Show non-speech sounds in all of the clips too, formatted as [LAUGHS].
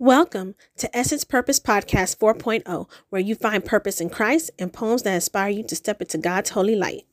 Welcome to Essence Purpose Podcast 4.0, where you find purpose in Christ and poems that inspire you to step into God's holy light.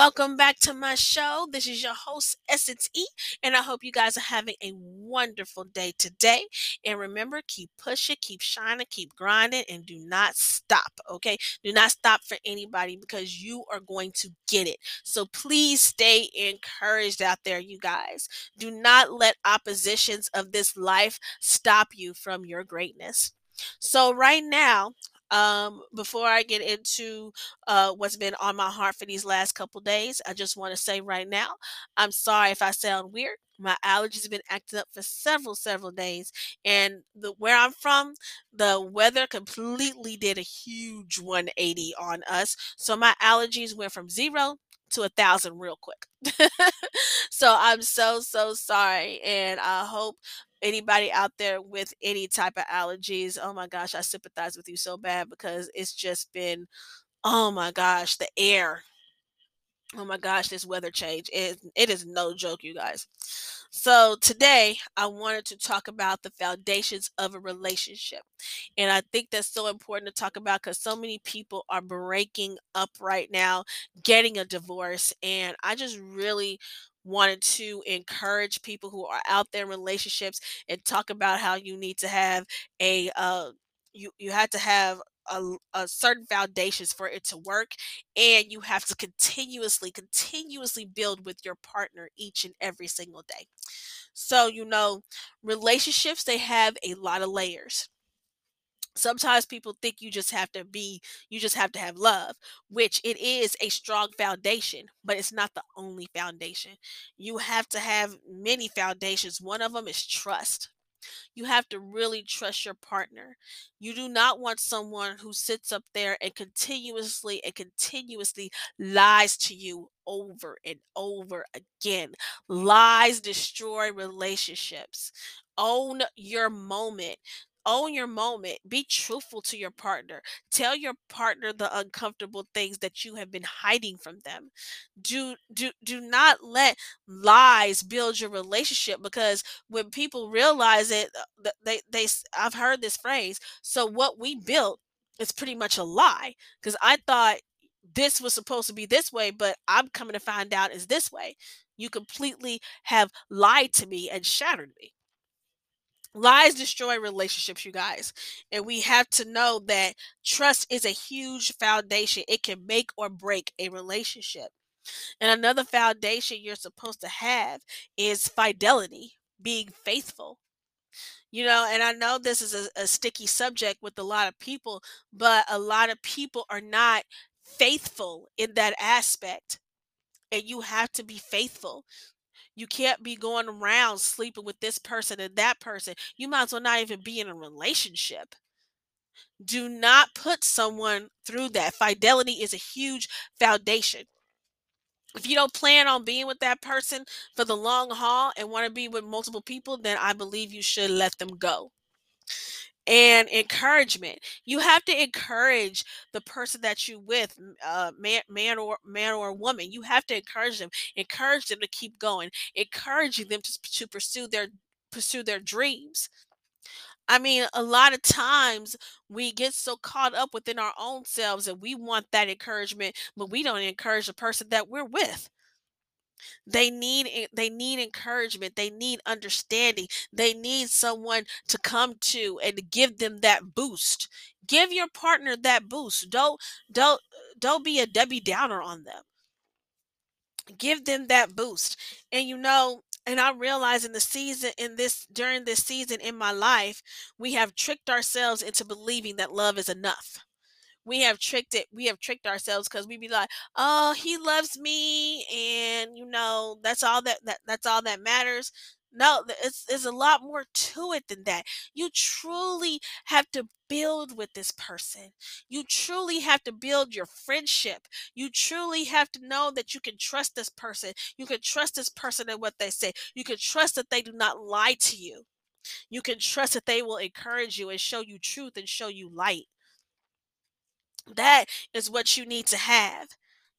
Welcome back to my show. This is your host, Essence E, and I hope you guys are having a wonderful day today. And remember, keep pushing, keep shining, keep grinding, and do not stop, okay? Do not stop for anybody because you are going to get it. So please stay encouraged out there, you guys. Do not let oppositions of this life stop you from your greatness. So, right now, um, before I get into uh, what's been on my heart for these last couple days, I just want to say right now, I'm sorry if I sound weird. My allergies have been acting up for several, several days, and the where I'm from, the weather completely did a huge 180 on us. So my allergies went from zero to a thousand real quick. [LAUGHS] so I'm so so sorry, and I hope anybody out there with any type of allergies, oh my gosh, I sympathize with you so bad because it's just been, oh my gosh, the air. Oh my gosh, this weather change. It, it is no joke, you guys. So, today I wanted to talk about the foundations of a relationship. And I think that's so important to talk about because so many people are breaking up right now, getting a divorce. And I just really wanted to encourage people who are out there in relationships and talk about how you need to have a uh you you had to have a, a certain foundations for it to work and you have to continuously continuously build with your partner each and every single day. So you know relationships they have a lot of layers sometimes people think you just have to be you just have to have love which it is a strong foundation but it's not the only foundation you have to have many foundations one of them is trust you have to really trust your partner. You do not want someone who sits up there and continuously and continuously lies to you over and over again. Lies destroy relationships. Own your moment own your moment be truthful to your partner tell your partner the uncomfortable things that you have been hiding from them. Do do do not let lies build your relationship because when people realize it uh, they they I've heard this phrase so what we built is pretty much a lie. Because I thought this was supposed to be this way but I'm coming to find out is this way. You completely have lied to me and shattered me Lies destroy relationships, you guys. And we have to know that trust is a huge foundation. It can make or break a relationship. And another foundation you're supposed to have is fidelity, being faithful. You know, and I know this is a, a sticky subject with a lot of people, but a lot of people are not faithful in that aspect. And you have to be faithful. You can't be going around sleeping with this person and that person. You might as well not even be in a relationship. Do not put someone through that. Fidelity is a huge foundation. If you don't plan on being with that person for the long haul and want to be with multiple people, then I believe you should let them go and encouragement. You have to encourage the person that you with, uh, man, man or man or woman. You have to encourage them, encourage them to keep going, encouraging them to, to pursue their pursue their dreams. I mean, a lot of times we get so caught up within our own selves and we want that encouragement, but we don't encourage the person that we're with. They need they need encouragement. They need understanding. They need someone to come to and give them that boost. Give your partner that boost. Don't don't don't be a Debbie Downer on them. Give them that boost. And you know, and I realize in the season in this during this season in my life, we have tricked ourselves into believing that love is enough. We have tricked it. We have tricked ourselves because we be like, "Oh, he loves me," and you know that's all that, that that's all that matters. No, it's there's a lot more to it than that. You truly have to build with this person. You truly have to build your friendship. You truly have to know that you can trust this person. You can trust this person and what they say. You can trust that they do not lie to you. You can trust that they will encourage you and show you truth and show you light. That is what you need to have.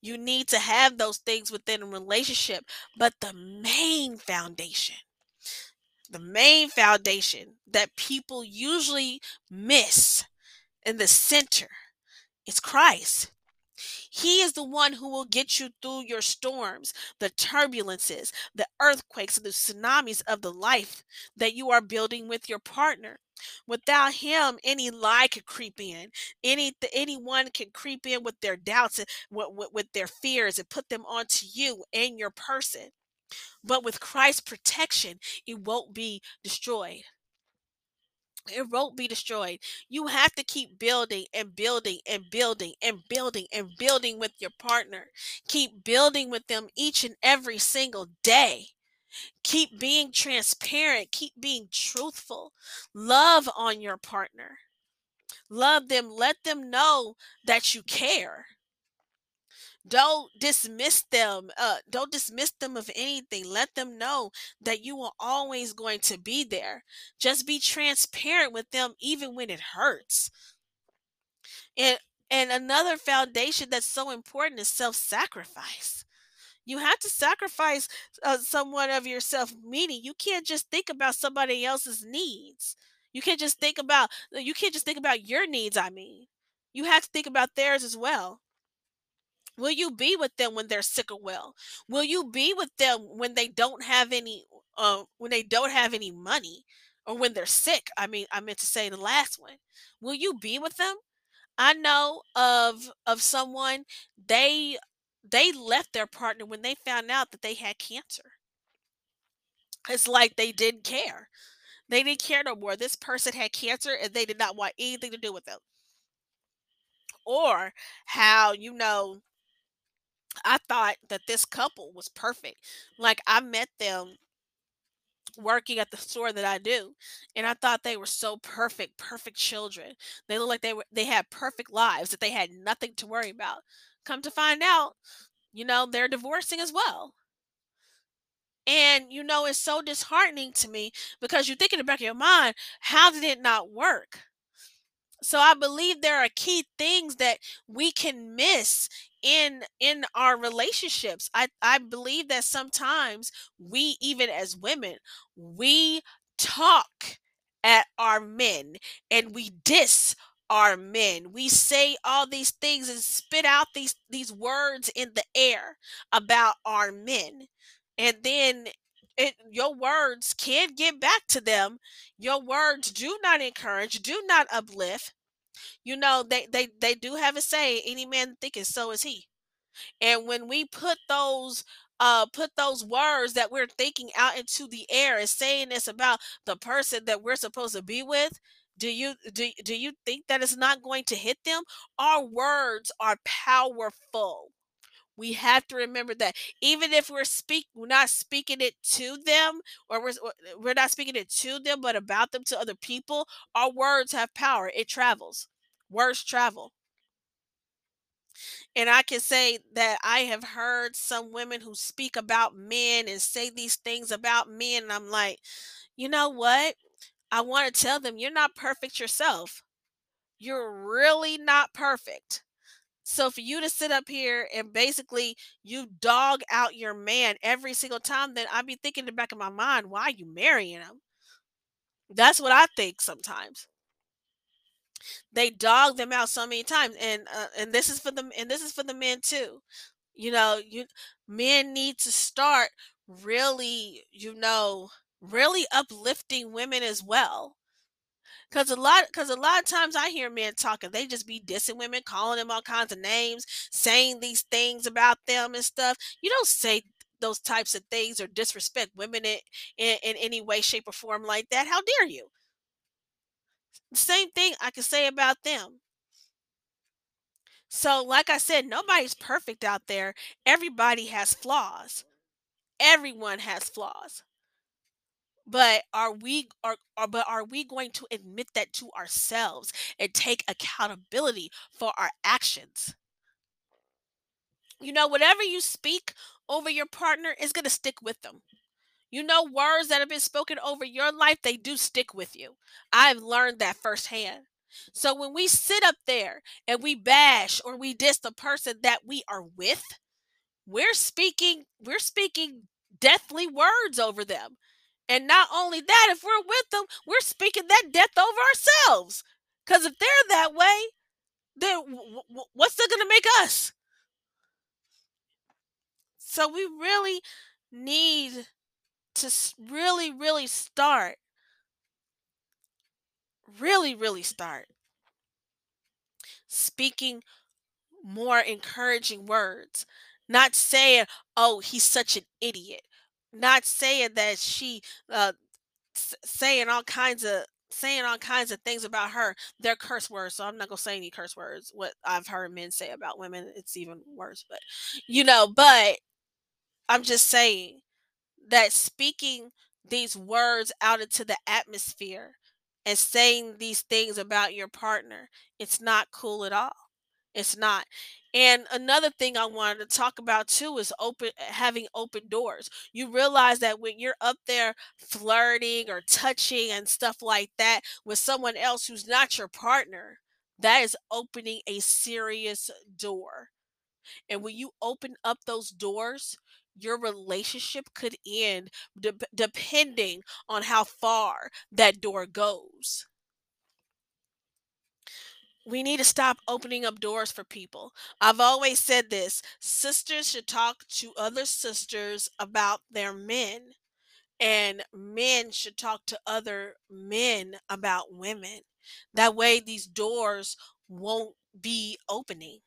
You need to have those things within a relationship. But the main foundation, the main foundation that people usually miss in the center is Christ. He is the one who will get you through your storms, the turbulences, the earthquakes, the tsunamis of the life that you are building with your partner. Without him, any lie could creep in. Any anyone can creep in with their doubts and with, with, with their fears and put them onto you and your person. But with Christ's protection, it won't be destroyed it won't be destroyed. You have to keep building and building and building and building and building with your partner. Keep building with them each and every single day. Keep being transparent. Keep being truthful. Love on your partner. Love them. Let them know that you care don't dismiss them uh, don't dismiss them of anything let them know that you are always going to be there just be transparent with them even when it hurts and and another foundation that's so important is self-sacrifice you have to sacrifice uh, somewhat of yourself meaning you can't just think about somebody else's needs you can't just think about you can't just think about your needs i mean you have to think about theirs as well Will you be with them when they're sick or well? Will you be with them when they don't have any uh when they don't have any money or when they're sick? I mean, I meant to say the last one. Will you be with them? I know of of someone they they left their partner when they found out that they had cancer. It's like they didn't care. They didn't care no more. This person had cancer and they did not want anything to do with them. Or how, you know, I thought that this couple was perfect. Like I met them working at the store that I do, and I thought they were so perfect, perfect children. They looked like they were they had perfect lives, that they had nothing to worry about. Come to find out, you know, they're divorcing as well. And you know, it's so disheartening to me because you think in the back of your mind, how did it not work? So I believe there are key things that we can miss in in our relationships. I I believe that sometimes we even as women, we talk at our men and we diss our men. We say all these things and spit out these these words in the air about our men. And then it your words can get back to them. Your words do not encourage, do not uplift you know they they they do have a say any man thinketh so is he and when we put those uh put those words that we're thinking out into the air and saying this about the person that we're supposed to be with do you do, do you think that it's not going to hit them? Our words are powerful. We have to remember that even if we're speak we're not speaking it to them or we're, uh, we're not speaking it to them but about them to other people our words have power. It travels. Words travel. And i can say that i have heard some women who speak about men and say these things about men and i'm like you know what i want to tell them you're not perfect yourself you're really not perfect so for you to sit up here and basically you dog out your man every single time, then I'd be thinking in the back of my mind, why are you marrying him? That's what I think sometimes. They dog them out so many times, and uh, and this is for them, and this is for the men too. You know, you men need to start really, you know, really uplifting women as well Cause a lot, cause a lot of times I hear men talking, they just be dissing women, calling them all kinds of names, saying these things about them and stuff. You don't say those types of things or disrespect women in, in, in any way, shape, or form like that, how dare you? Same thing I can say about them. So, like I said, nobody's perfect out there. Everybody has flaws. Everyone has flaws. But are we are, are but are we going to admit that to ourselves and take accountability for our actions? You know, whatever you speak over your partner is going to stick with them. You know, words that have been spoken over your life, they do stick with you. I've learned that firsthand. So when we sit up there and we bash or we diss the person that we are with, we're speaking we're speaking deathly words over them. And not only that, if we're with them, we're speaking that death over ourselves. Because if they're that way, then w- w- what's that going to make us? So we really need to really, really start, really, really start speaking more encouraging words. Not saying, oh, he's such an idiot. Not saying that she, uh, saying all kinds of saying all kinds of things about her they're curse words so i'm not gonna say any curse words what i've heard men say about women it's even worse but you know but i'm just saying that speaking these words out into the atmosphere and saying these things about your partner, it's not cool at all. It's not. And another thing I wanted to talk about too is open having open doors. You realize that when you're up there flirting or touching and stuff like that with someone else who's not your partner, that is opening a serious door. And when you open up those doors, your relationship could end dep depending on how far that door goes. We need to stop opening up doors for people. I've always said this sisters should talk to other sisters about their men, and men should talk to other men about women. That way, these doors won't be opening.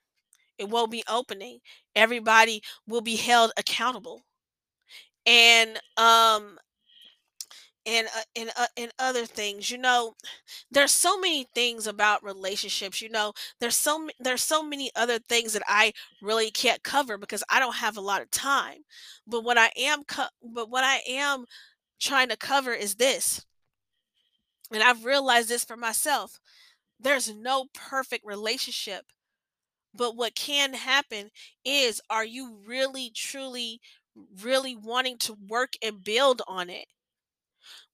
It won't be opening. Everybody will be held accountable. And um and uh, and uh, and other things, you know, there's so many things about relationships, you know. There's so there's so many other things that I really can't cover because I don't have a lot of time. But what I am co- but what I am trying to cover is this. And I've realized this for myself. There's no perfect relationship But what can happen is, are you really, truly, really wanting to work and build on it?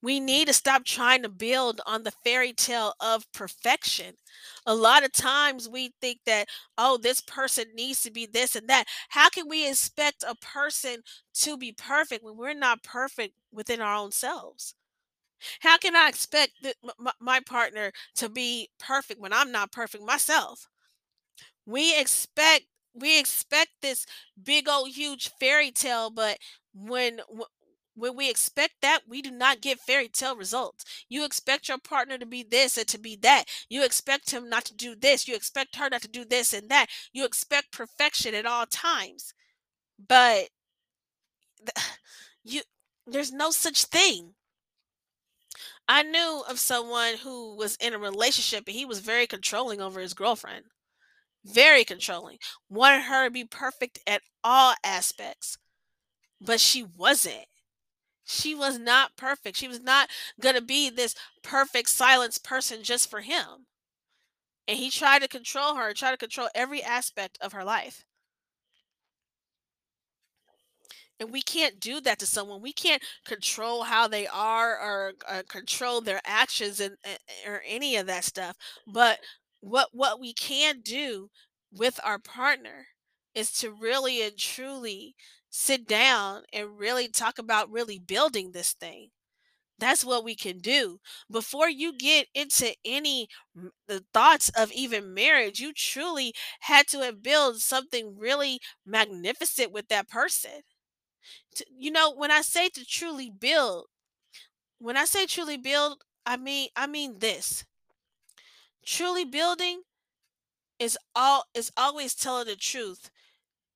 We need to stop trying to build on the fairy tale of perfection. A lot of times we think that, oh, this person needs to be this and that. How can we expect a person to be perfect when we're not perfect within our own selves? How can I expect th- m- my partner to be perfect when I'm not perfect myself? we expect we expect this big old huge fairy tale but when wh- when we expect that we do not get fairy tale results. You expect your partner to be this and to be that. You expect him not to do this. You expect her not to do this and that. You expect perfection at all times. But [SIGHS] you there's no such thing. I knew of someone who was in a relationship and he was very controlling over his girlfriend. Very controlling, wanted her to be perfect at all aspects, but she wasn't. She was not perfect. She was not going to be this perfect silence person just for him. And he tried to control her, tried to control every aspect of her life. And we can't do that to someone. We can't control how they are or, uh control their actions and or any of that stuff. But what what we can do with our partner is to really and truly sit down and really talk about really building this thing. That's what we can do. Before you get into any the thoughts of even marriage, you truly had to have built something really magnificent with that person you know, when I say to truly build, when I say truly build, I mean I mean this. Truly building is all is always telling the truth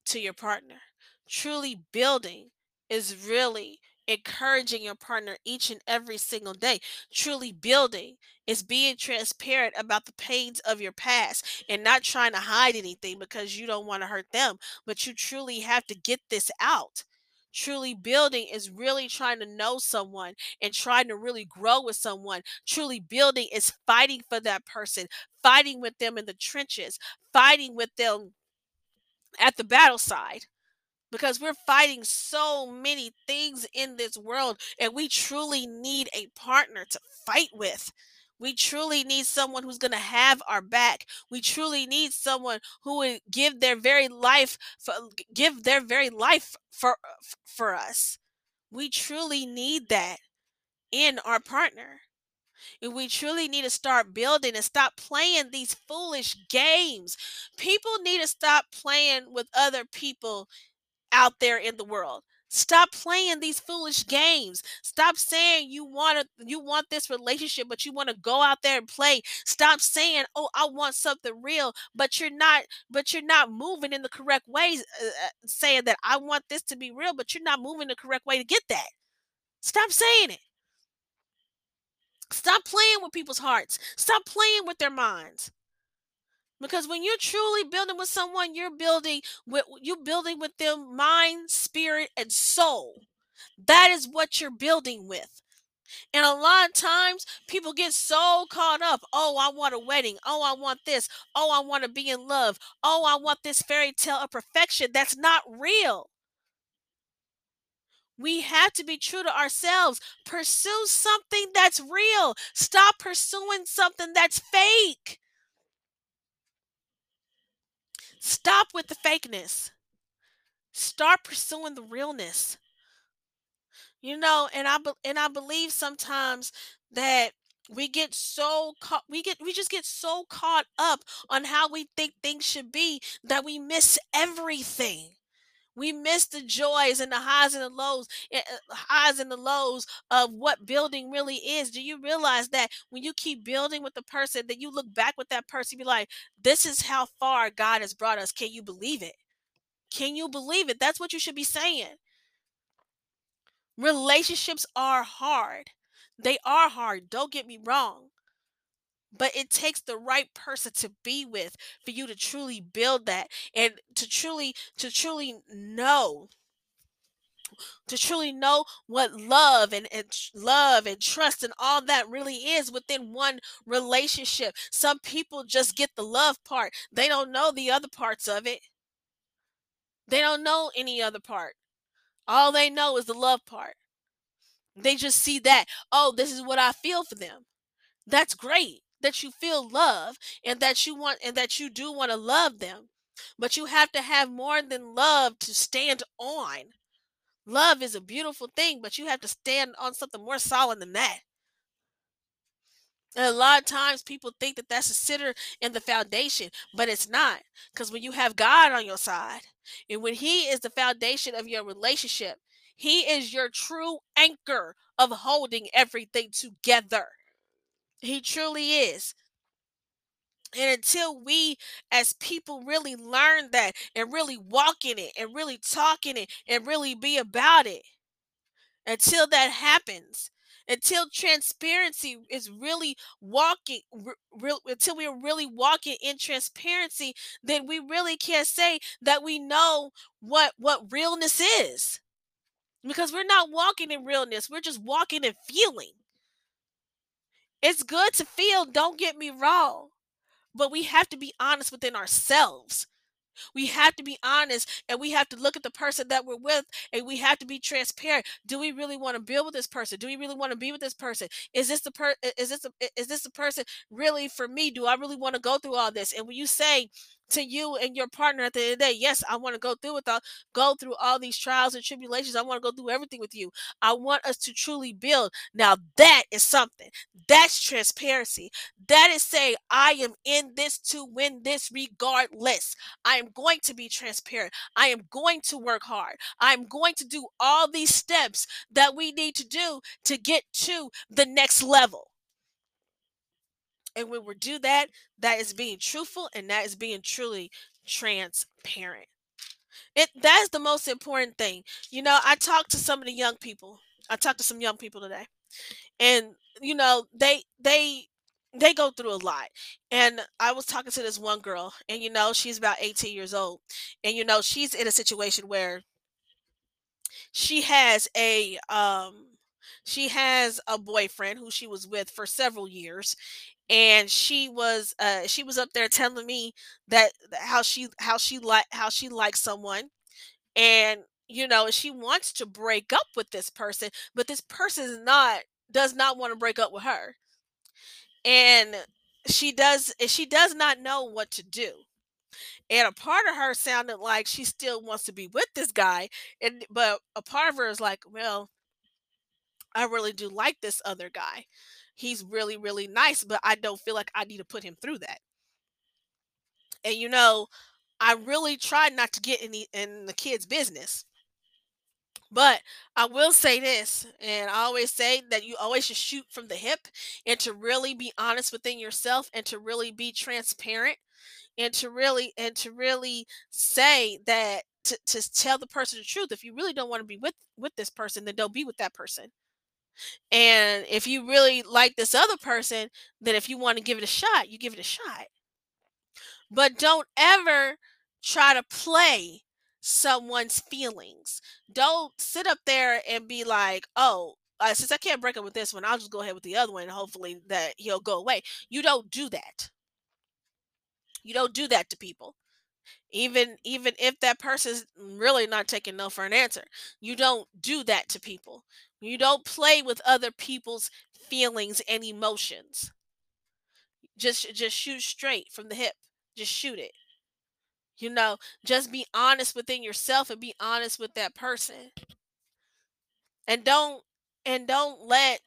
to your partner. Truly building is really encouraging your partner each and every single day. Truly building is being transparent about the pains of your past and not trying to hide anything because you don't want to hurt them, but you truly have to get this out. Truly building is really trying to know someone and trying to really grow with someone. Truly building is fighting for that person, fighting with them in the trenches, fighting with them at the battle side because we're fighting so many things in this world and we truly need a partner to fight with. We truly need someone who's going to have our back. We truly need someone who would give their very life for, give their very life for for us. We truly need that in our partner. And we truly need to start building and stop playing these foolish games. People need to stop playing with other people out there in the world. Stop playing these foolish games. Stop saying you want to you want this relationship but you want to go out there and play. Stop saying, "Oh, I want something real," but you're not but you're not moving in the correct ways uh, uh, saying that I want this to be real, but you're not moving the correct way to get that. Stop saying it. Stop playing with people's hearts. Stop playing with their minds. Because when you're truly building with someone, you're building with you're building with them mind, spirit, and soul. That is what you're building with. And a lot of times people get so caught up. Oh, I want a wedding. Oh, I want this. Oh, I want to be in love. Oh, I want this fairy tale of perfection. That's not real. We have to be true to ourselves. Pursue something that's real. Stop pursuing something that's fake. Stop with the fakeness. Start pursuing the realness. You know, and I and I believe sometimes that we get so caught we get we just get so caught up on how we think things should be that we miss everything. We miss the joys and the highs and the lows, eh, eh, highs and the lows of what building really is. Do you realize that when you keep building with the person, that you look back with that person, be like, this is how far God has brought us. Can you believe it? Can you believe it? That's what you should be saying. Relationships are hard. They are hard. Don't get me wrong but it takes the right person to be with for you to truly build that and to truly to truly know to truly know what love and, and love and trust and all that really is within one relationship. Some people just get the love part. They don't know the other parts of it. They don't know any other part. All they know is the love part. They just see that oh this is what i feel for them. That's great that you feel love and that you want and that you do want to love them. But you have to have more than love to stand on. Love is a beautiful thing, but you have to stand on something more solid than that. And a lot of times people think that that's a sitter in the foundation, but it's not. Because when you have God on your side, and when He is the foundation of your relationship, He is your true anchor of holding everything together. He truly is. And until we as people really learn that and really walk in it and really talk in it and really be about it, until that happens, until transparency is really walking real until we're really walking in transparency then we really can't say that we know what what realness is because we're not walking in realness we're just walking in feeling it's good to feel, don't get me wrong, but we have to be honest within ourselves. We have to be honest and we have to look at the person that we're with and we have to be transparent. Do we really want to build with this person? Do we really want to be with this person? Is this the per is this a, is this the person really for me? Do I really want to go through all this? And when you say to you and your partner at the end of the day, yes, I want to go through with all, go through all these trials and tribulations. I want to go through everything with you. I want us to truly build. Now that is something. That's transparency. That is saying I am in this to win this regardless. I am going to be transparent. I am going to work hard. I'm going to do all these steps that we need to do to get to the next level. And when we do that, that is being truthful and that is being truly transparent. It that's the most important thing. You know, I talked to some of the young people. I talked to some young people today. And you know, they they they go through a lot. And I was talking to this one girl and you know, she's about 18 years old. And you know, she's in a situation where she has a um she has a boyfriend who she was with for several years and she was uh she was up there telling me that how she how she like how she likes someone and you know she wants to break up with this person but this person is not does not want to break up with her and she does she does not know what to do and a part of her sounded like she still wants to be with this guy and but a part of her is like well i really do like this other guy he's really really nice but i don't feel like i need to put him through that and you know i really tried not to get any in the kids business But I will say this, and I always say that you always should shoot from the hip and to really be honest within yourself and to really be transparent and to really and to really say that to, to tell the person the truth. If you really don't want to be with with this person, then don't be with that person. And if you really like this other person, then if you want to give it a shot, you give it a shot. But don't ever try to play someone's feelings. Don't sit up there and be like, "Oh, uh, since I can't break up with this one, I'll just go ahead with the other one and hopefully that he'll go away." You don't do that. You don't do that to people. Even even if that person's really not taking no for an answer. You don't do that to people. You don't play with other people's feelings and emotions. Just just shoot straight from the hip. Just shoot it. You know, just be honest within yourself and be honest with that person. And don't and don't let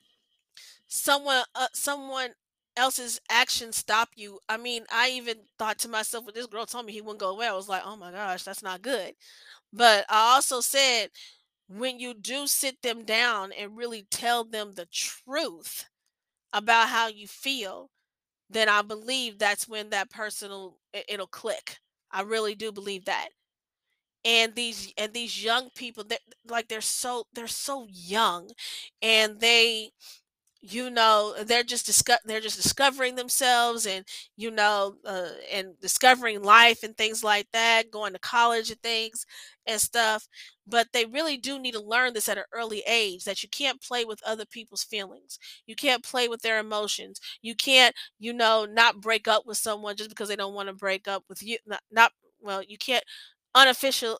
someone uh, someone else's actions stop you. I mean, I even thought to myself when this girl told me he wouldn't go away, I was like, "Oh my gosh, that's not good." But I also said when you do sit them down and really tell them the truth about how you feel, then I believe that's when that person will it- it'll click. I really do believe that. and these and these young people that like they're so they're so young and they you know they're just discuss they're just discovering themselves and you know uh, and discovering life and things like that going to college and things and stuff but they really do need to learn this at an early age that you can't play with other people's feelings. You can't play with their emotions. You can't you know not break up with someone just because they don't want to break up with you not, not well you can't unofficial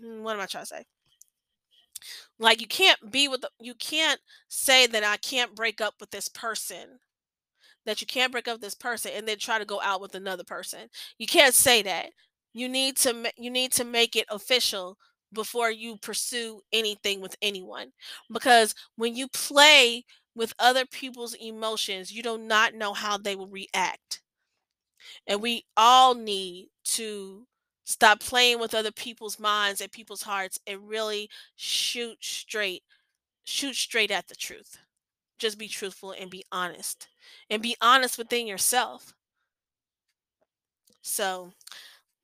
hmm, what am i trying to say like you can't be with you can't say that I can't break up with this person. That you can't break up with this person and then try to go out with another person. You can't say that. You need to you need to make it official before you pursue anything with anyone. Because when you play with other people's emotions, you do not know how they will react. And we all need to stop playing with other people's minds and people's hearts and really shoot straight shoot straight at the truth. Just be truthful and be honest. And be honest within yourself. So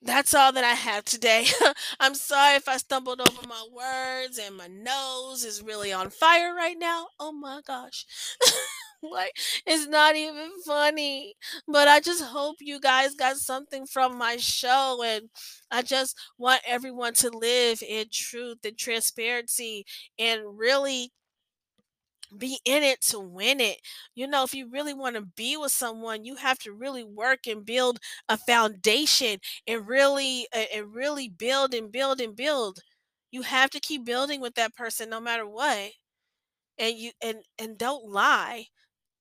that's all that I have today. [LAUGHS] I'm sorry if I stumbled over my words and my nose is really on fire right now. Oh my gosh. [LAUGHS] [LAUGHS] like it's not even funny. But I just hope you guys got something from my show and I just want everyone to live in truth and transparency and really be in it to win it. You know, if you really want to be with someone, you have to really work and build a foundation and really and really build and build and build. You have to keep building with that person no matter what. And you and and don't lie.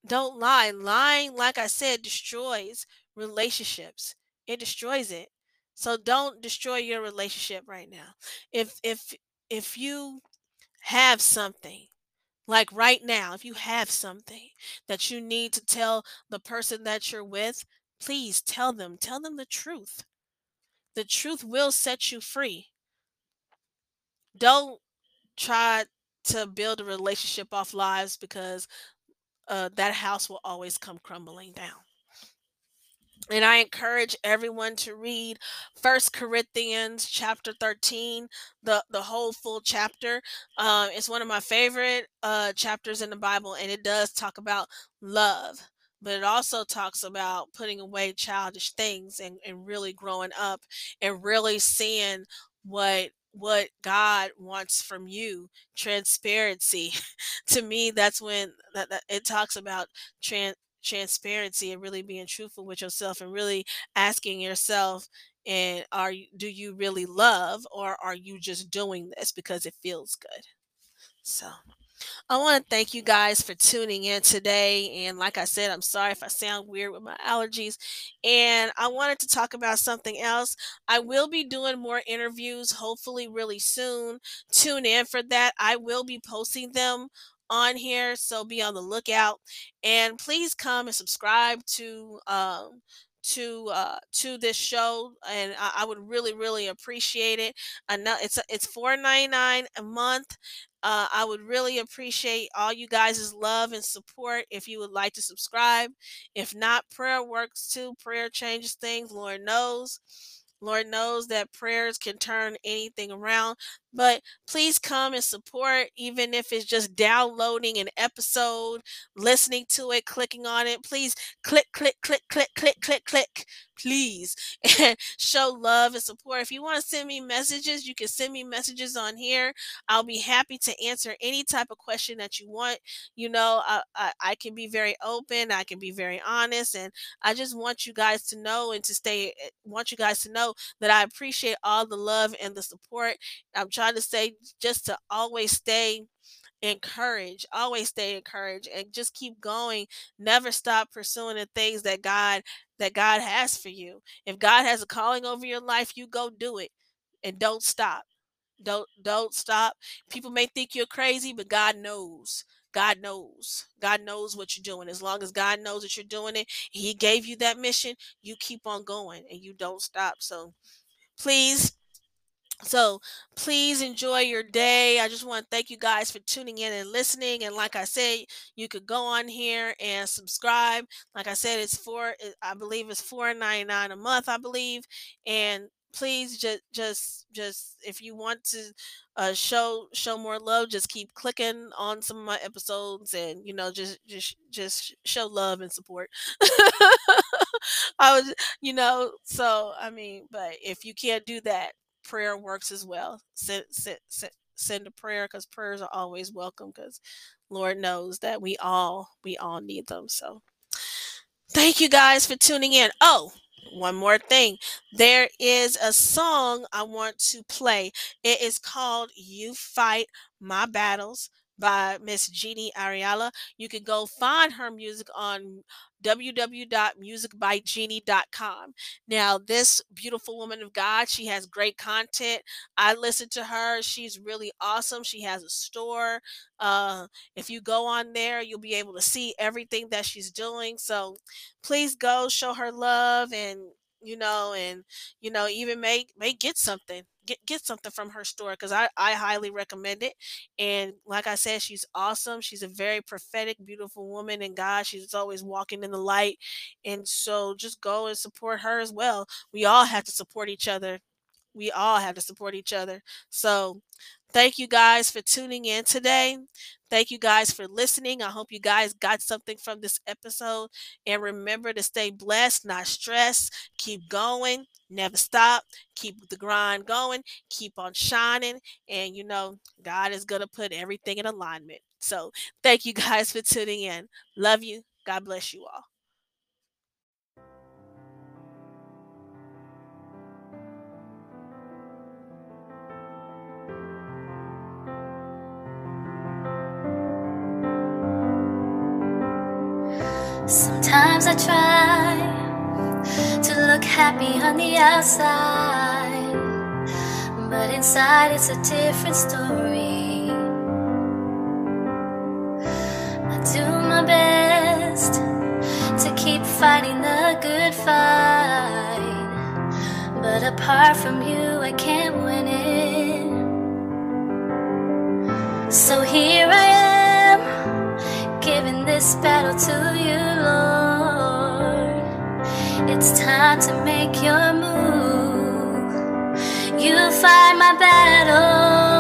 Don't lie. Lying, like I said, destroys relationships. It destroys it. So don't destroy your relationship right now. If if if you have something like right now, if you have something that you need to tell the person that you're with, please tell them. Tell them the truth. The truth will set you free. Don't try to build a relationship off lies because uh, that house will always come crumbling down. and I encourage everyone to read First Corinthians chapter 13, the, the whole full chapter. Um, it's one of my favorite uh, chapters in the Bible, and it does talk about love, but it also talks about putting away childish things and, and really growing up and really seeing what what God wants from you transparency. [LAUGHS] To me that's when that, that it talks about trans transparency and really being truthful with yourself and really asking yourself and are you do you really love or are you just doing this because it feels good? So I want to thank you guys for tuning in today. And like I said, I'm sorry if I sound weird with my allergies. And I wanted to talk about something else. I will be doing more interviews, hopefully, really soon. Tune in for that. I will be posting them on here, so be on the lookout. And please come and subscribe to um, to uh to this show and I, I, would really really appreciate it i know it's it's 4.99 a month uh, I would really appreciate all you guys' love and support if you would like to subscribe. If not, prayer works too. Prayer changes things, Lord knows. Lord knows that prayers can turn anything around. But please come and support, even if it's just downloading an episode, listening to it, clicking on it. Please click, click, click, click, click, click, click. Please and [LAUGHS] show love and support. If you want to send me messages, you can send me messages on here. I'll be happy to answer any type of question that you want. You know, I, I, I can be very open, I can be very honest, and I just want you guys to know and to stay, eh, want you guys to know that I appreciate all the love and the support. I'm trying to say just to always stay encouraged, always stay encouraged and just keep going. Never stop pursuing the things that God that God has for you. If God has a calling over your life, you go do it and don't stop. Don't don't stop. People may think you're crazy, but God knows. God knows. God knows what you're doing. As long as God knows that you're doing it, He gave you that mission, you keep on going and you don't stop. So please so please enjoy your day. I just want to thank you guys for tuning in and listening. And like I said, you could go on here and subscribe. Like I said, it's four. I believe it's four ninety nine a month. I believe, and please just just just if you want to uh, show show more love just keep clicking on some of my episodes and you know just just just show love and support [LAUGHS] i was you know so i mean but if you can't do that prayer works as well. Send, send, send, send a prayer because prayers are always welcome because Lord knows that we all we all need them. So thank you guys for tuning in. Oh, one more thing. There is a song I want to play. It is called You Fight My Battles by Miss Jeannie Ariella. You can go find her music on www.musicbyjeannie.com. Now, this beautiful woman of God, she has great content. I listen to her. She's really awesome. She has a store. Uh, if you go on there, you'll be able to see everything that she's doing. So please go show her love and you know, and you know, even make may get something. Get get something from her store because I, I highly recommend it. And like I said, she's awesome. She's a very prophetic, beautiful woman in God. She's always walking in the light. And so just go and support her as well. We all have to support each other. We all have to support each other. So Thank you guys for tuning in today. Thank you guys for listening. I hope you guys got something from this episode. And remember to stay blessed, not stressed. Keep going, never stop. Keep the grind going, keep on shining. And you know, God is going to put everything in alignment. So thank you guys for tuning in. Love you. God bless you all. Sometimes I try to look happy on the outside, but inside it's a different story. I do my best to keep fighting the good fight, but apart from you, I can't win it. So here I am, giving this battle to you, Lord it's time to make your move. You fight my battle.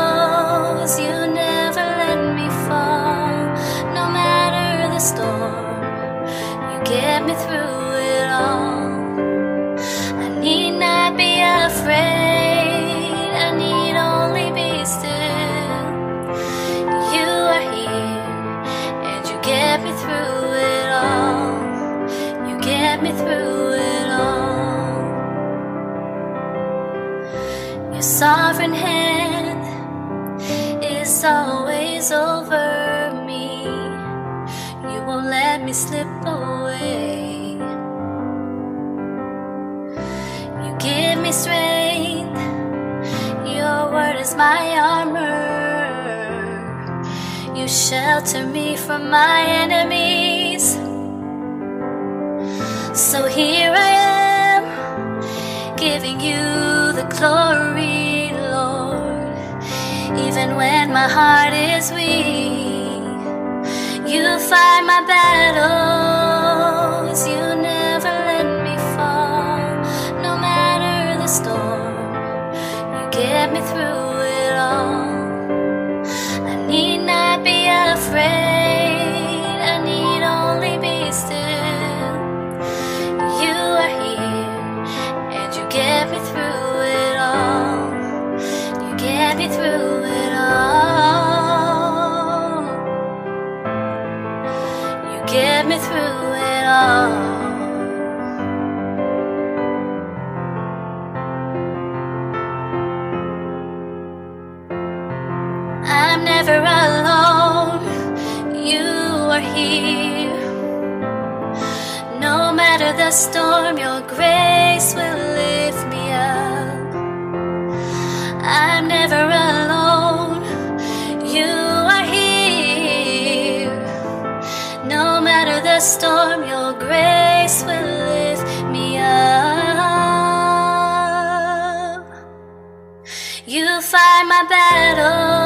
the storm, your grace will lift me up. I'm never alone, you are here. No matter the storm, your grace will lift me up. You fight my battle.